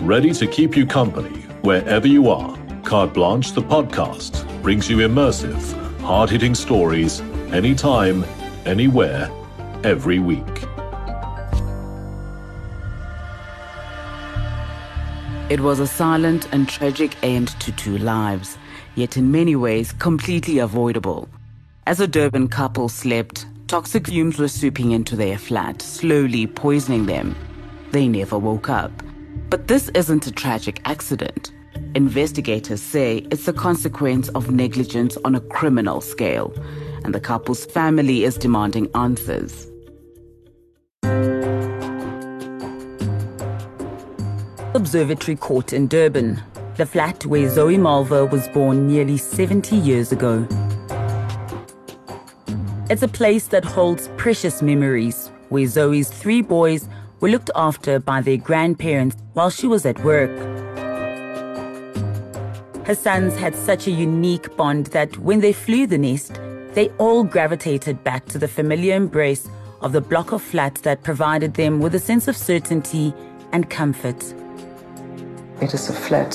ready to keep you company wherever you are. Carte Blanche, the podcast, brings you immersive, hard hitting stories anytime, anywhere, every week. It was a silent and tragic end to two lives, yet in many ways completely avoidable. As a Durban couple slept, toxic fumes were seeping into their flat, slowly poisoning them. They never woke up. But this isn't a tragic accident. Investigators say it's a consequence of negligence on a criminal scale, and the couple's family is demanding answers. Observatory Court in Durban, the flat where Zoe Malva was born nearly 70 years ago. It's a place that holds precious memories, where Zoe's three boys were looked after by their grandparents while she was at work. Her sons had such a unique bond that when they flew the nest, they all gravitated back to the familiar embrace of the block of flats that provided them with a sense of certainty and comfort. It is a flat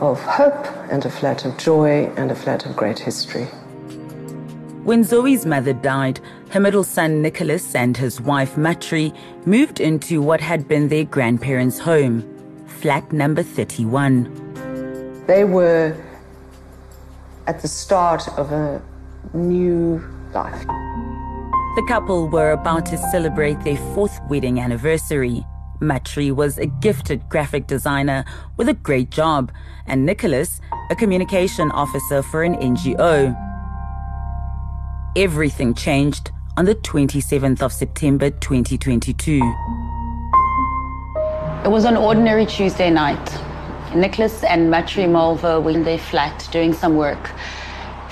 of hope and a flat of joy and a flat of great history. When Zoe's mother died, her middle son Nicholas and his wife Matri moved into what had been their grandparents' home, flat number 31. They were at the start of a new life. The couple were about to celebrate their fourth wedding anniversary. Matri was a gifted graphic designer with a great job, and Nicholas, a communication officer for an NGO. Everything changed on the 27th of September 2022. It was an ordinary Tuesday night. Nicholas and Matri Malva were in their flat doing some work.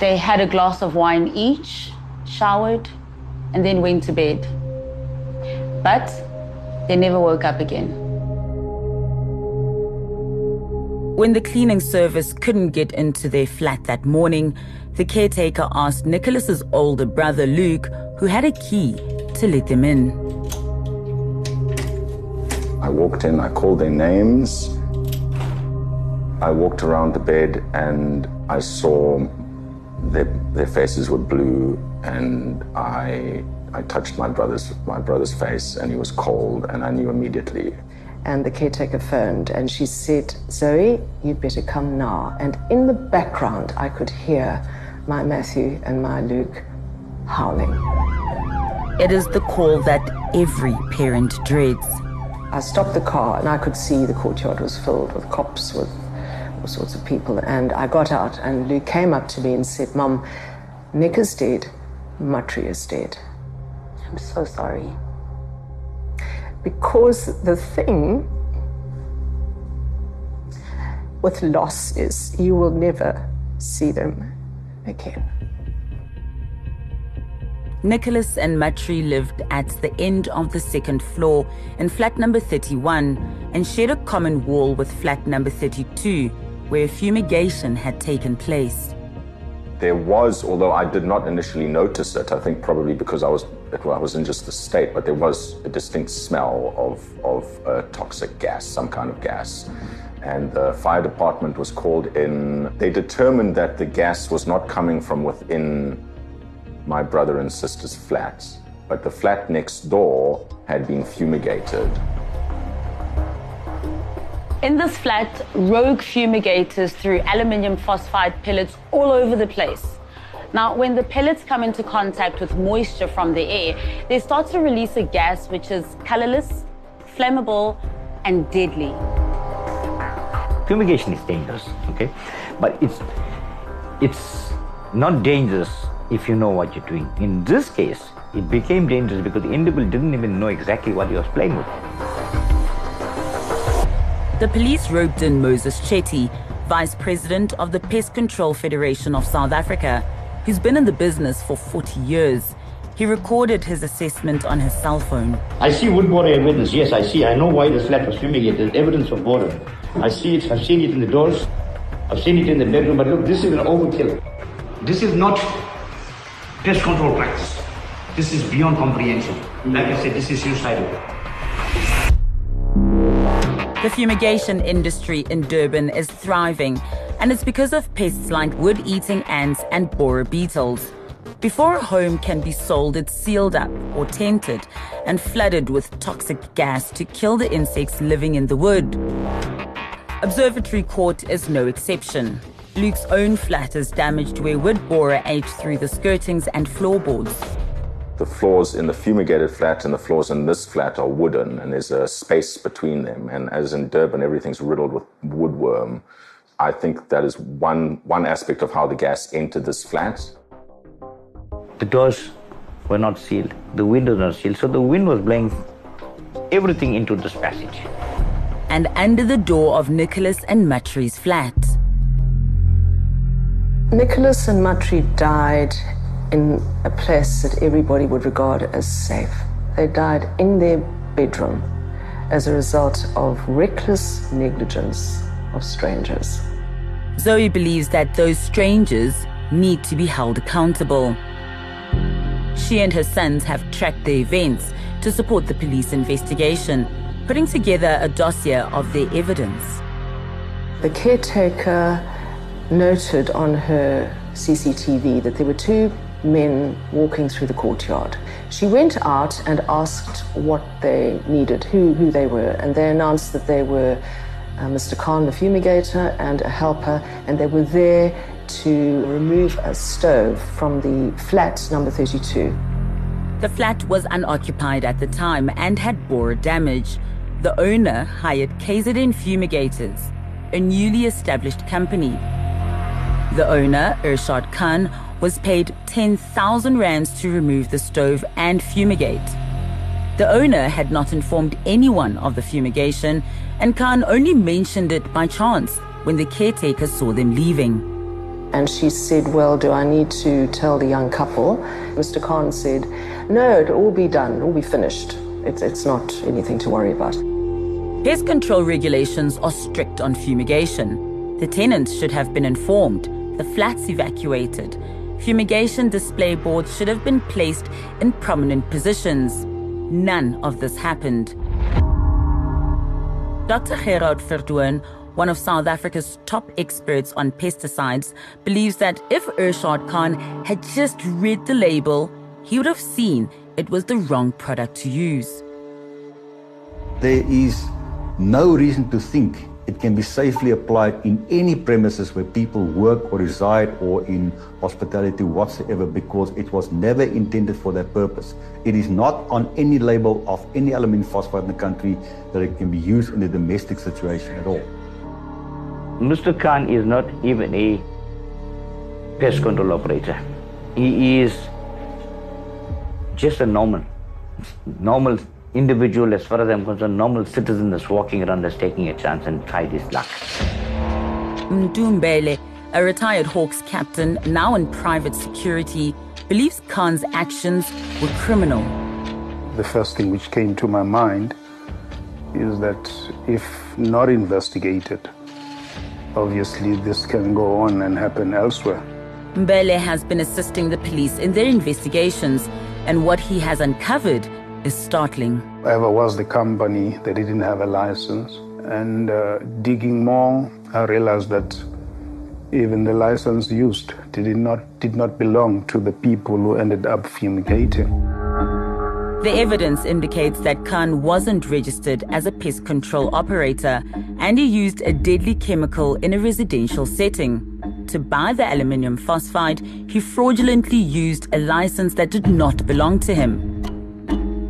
They had a glass of wine each, showered, and then went to bed. But they never woke up again. When the cleaning service couldn't get into their flat that morning, the caretaker asked Nicholas's older brother Luke, who had a key, to let them in. I walked in, I called their names. I walked around the bed and I saw their, their faces were blue and I I touched my brother's my brother's face and he was cold and I knew immediately. And the caretaker phoned and she said, Zoe, you'd better come now. And in the background, I could hear my Matthew and my Luke howling. It is the call that every parent dreads. I stopped the car and I could see the courtyard was filled with cops, with all sorts of people. And I got out and Luke came up to me and said, Mum, Nick is dead, Matri is dead. I'm so sorry. Because the thing with loss is you will never see them again. Nicholas and Matri lived at the end of the second floor in flat number 31 and shared a common wall with flat number 32, where fumigation had taken place. There was, although I did not initially notice it, I think probably because I was I was in just the state, but there was a distinct smell of of a toxic gas, some kind of gas. And the fire department was called in. They determined that the gas was not coming from within my brother and sister's flats, but the flat next door had been fumigated. In this flat, rogue fumigators threw aluminium phosphide pellets all over the place. Now, when the pellets come into contact with moisture from the air, they start to release a gas which is colorless, flammable, and deadly. Fumigation is dangerous, okay? But it's it's not dangerous if you know what you're doing. In this case, it became dangerous because the individual didn't even know exactly what he was playing with. The police roped in Moses Chetty, Vice President of the Pest Control Federation of South Africa, who's been in the business for 40 years. He recorded his assessment on his cell phone. I see wood borer evidence. Yes, I see. I know why the flat was fumigated. There's evidence of borer. I see it. I've seen it in the doors. I've seen it in the bedroom. But look, this is an overkill. This is not pest control practice. This is beyond comprehension. Like I said, this is suicidal. The fumigation industry in Durban is thriving, and it's because of pests like wood eating ants and borer beetles. Before a home can be sold, it's sealed up or tented and flooded with toxic gas to kill the insects living in the wood. Observatory Court is no exception. Luke's own flat is damaged where wood borer ate through the skirtings and floorboards. The floors in the fumigated flat and the floors in this flat are wooden, and there's a space between them. And as in Durban, everything's riddled with woodworm. I think that is one, one aspect of how the gas entered this flat. The doors were not sealed, the windows were not sealed, so the wind was blowing everything into this passage. And under the door of Nicholas and Matri's flat. Nicholas and Matri died in a place that everybody would regard as safe. They died in their bedroom as a result of reckless negligence of strangers. Zoe believes that those strangers need to be held accountable. She and her sons have tracked the events to support the police investigation, putting together a dossier of their evidence. The caretaker noted on her CCTV that there were two men walking through the courtyard. She went out and asked what they needed, who, who they were, and they announced that they were uh, Mr. Khan, the fumigator, and a helper, and they were there to remove a stove from the flat number 32. The flat was unoccupied at the time and had borer damage. The owner hired KZN Fumigators, a newly established company. The owner, Irshad Khan, was paid 10,000 rands to remove the stove and fumigate. The owner had not informed anyone of the fumigation, and Khan only mentioned it by chance when the caretaker saw them leaving. And she said, Well, do I need to tell the young couple? Mr. Khan said, No, it'll all be done, it'll be finished. It's, it's not anything to worry about. Pest control regulations are strict on fumigation. The tenants should have been informed, the flats evacuated. Fumigation display boards should have been placed in prominent positions. None of this happened. Dr. Gerard Verdoorn one of South Africa's top experts on pesticides, believes that if Irshad Khan had just read the label, he would have seen it was the wrong product to use. There is no reason to think it can be safely applied in any premises where people work or reside or in hospitality whatsoever because it was never intended for that purpose. It is not on any label of any aluminium phosphide in the country that it can be used in a domestic situation at all. Mr. Khan is not even a pest control operator. He is just a normal, normal individual as far as I'm concerned, normal citizen that's walking around that's taking a chance and tried his luck. Mdumbele, a retired Hawks captain, now in private security, believes Khan's actions were criminal. The first thing which came to my mind is that if not investigated, obviously this can go on and happen elsewhere. Mbele has been assisting the police in their investigations, and what he has uncovered is startling. Ever was the company that didn't have a license, and uh, digging more, I realized that even the license used did not did not belong to the people who ended up fumigating. The evidence indicates that Khan wasn't registered as a pest control operator and he used a deadly chemical in a residential setting. To buy the aluminium phosphide, he fraudulently used a license that did not belong to him.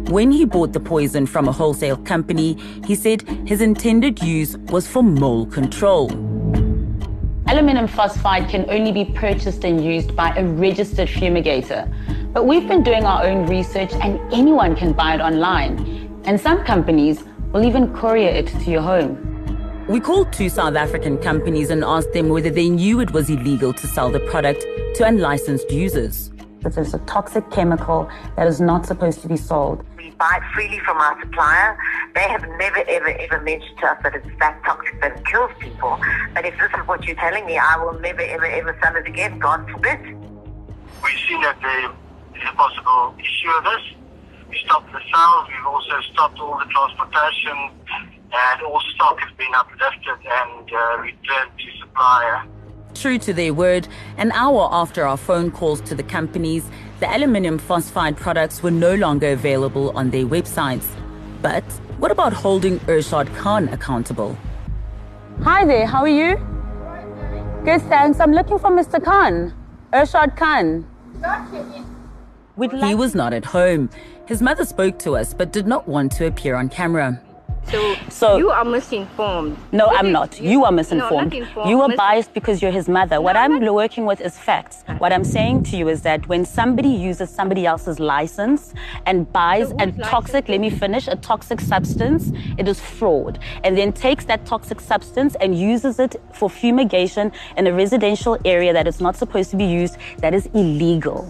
When he bought the poison from a wholesale company, he said his intended use was for mole control. Aluminium phosphide can only be purchased and used by a registered fumigator. But we've been doing our own research and anyone can buy it online. And some companies will even courier it to your home. We called two South African companies and asked them whether they knew it was illegal to sell the product to unlicensed users. This is a toxic chemical that is not supposed to be sold. We buy it freely from our supplier. They have never, ever, ever mentioned to us that it's that toxic that it kills people. But if this is what you're telling me, I will never, ever, ever sell it again. God forbid. We've seen that there is a possible issue of this. We stopped the sales. We've also stopped all the transportation and all stock has been uplifted and uh, returned to supplier. True to their word, an hour after our phone calls to the companies, the aluminium phosphide products were no longer available on their websites. But what about holding Irshad Khan accountable? Hi there, how are you? Good, thanks. I'm looking for Mr. Khan. Irshad Khan. He was not at home. His mother spoke to us but did not want to appear on camera. So, So- you are misinformed. No, What I'm is- not. You are misinformed. No, informed. you are Mis- biased because you're his mother. What No, I'm I'm not- working with is facts. What I'm saying to you is that when somebody uses somebody else's license and buys So a toxic, let me finish, a toxic substance, it is fraud. And then takes that toxic substance and uses it for fumigation in a residential area that is not supposed to be used, that is illegal.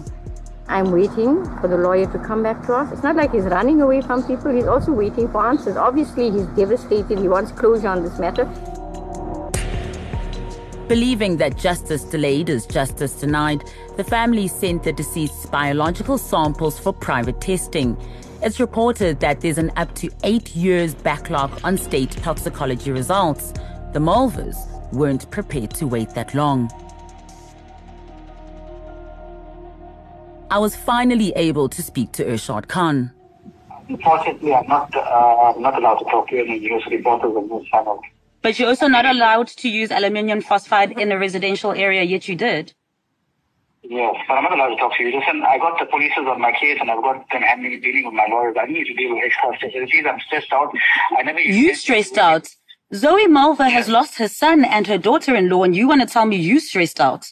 I'm waiting for the lawyer to come back to us. It's not like he's running away from people. He's also waiting for answers. Obviously, he's devastated. He wants closure on this matter. Believing that justice delayed is justice denied, the family sent the deceased's biological samples for private testing. It's reported that there's an up to eight years backlog on state toxicology results. The Mulvers weren't prepared to wait that long. I was finally able to speak to Irshad Khan. Unfortunately, I'm not uh, not allowed to talk to any news reporters on this channel. But you're also not allowed to use aluminium phosphide in a residential area, yet you did. Yes, but I'm not allowed to talk to you. Listen, I got the police on my case and I've got them handling dealing with my lawyers. I need to deal with extra facilities. I'm stressed out. I never You stressed out. Zoe Mulver has lost her son and her daughter-in-law, and you want to tell me you stressed out?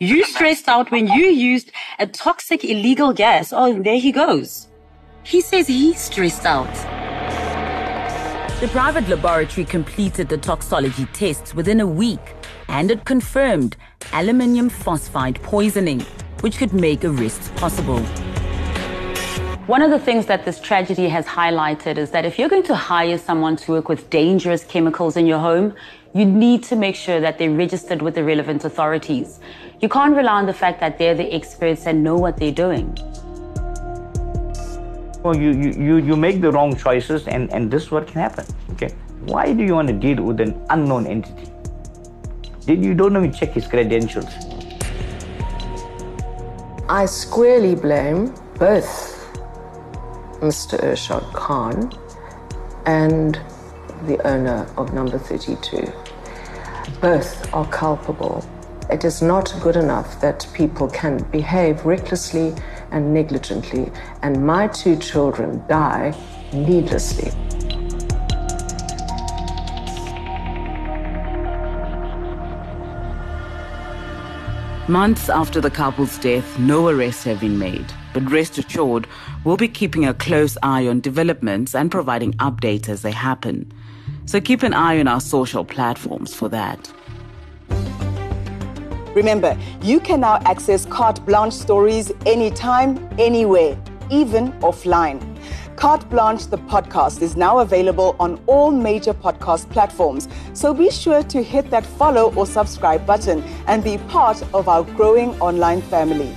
You stressed out when you used a toxic illegal gas. Oh, there he goes. He says he's stressed out. The private laboratory completed the toxology tests within a week and it confirmed aluminium phosphide poisoning, which could make arrests possible. One of the things that this tragedy has highlighted is that if you're going to hire someone to work with dangerous chemicals in your home, you need to make sure that they're registered with the relevant authorities. You can't rely on the fact that they're the experts and know what they're doing. Well, you, you, you, you make the wrong choices and, and this is what can happen. Okay. Why do you want to deal with an unknown entity? Did you don't even check his credentials? I squarely blame both Mr. Irshad Khan and the owner of number 32. Both are culpable. It is not good enough that people can behave recklessly and negligently, and my two children die needlessly. Months after the couple's death, no arrests have been made. But rest assured, we'll be keeping a close eye on developments and providing updates as they happen. So keep an eye on our social platforms for that. Remember, you can now access Carte Blanche stories anytime, anywhere, even offline. Carte Blanche, the podcast, is now available on all major podcast platforms. So be sure to hit that follow or subscribe button and be part of our growing online family.